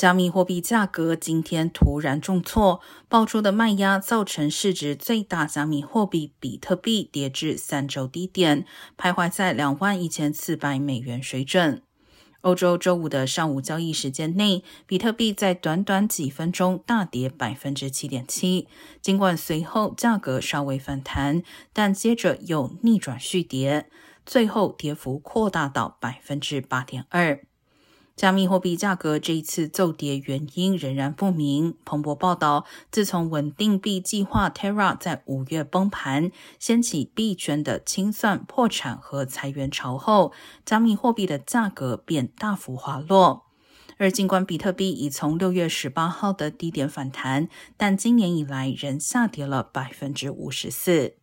加密货币价格今天突然重挫，爆出的卖压造成市值最大加密货币比特币跌至三周低点，徘徊在两万一千四百美元水准。欧洲周五的上午交易时间内，比特币在短短几分钟大跌百分之七点七。尽管随后价格稍微反弹，但接着又逆转续跌，最后跌幅扩大到百分之八点二。加密货币价格这一次骤跌原因仍然不明。彭博报道，自从稳定币计划 Terra 在五月崩盘，掀起币圈的清算、破产和裁员潮后，加密货币的价格便大幅滑落。而尽管比特币已从六月十八号的低点反弹，但今年以来仍下跌了百分之五十四。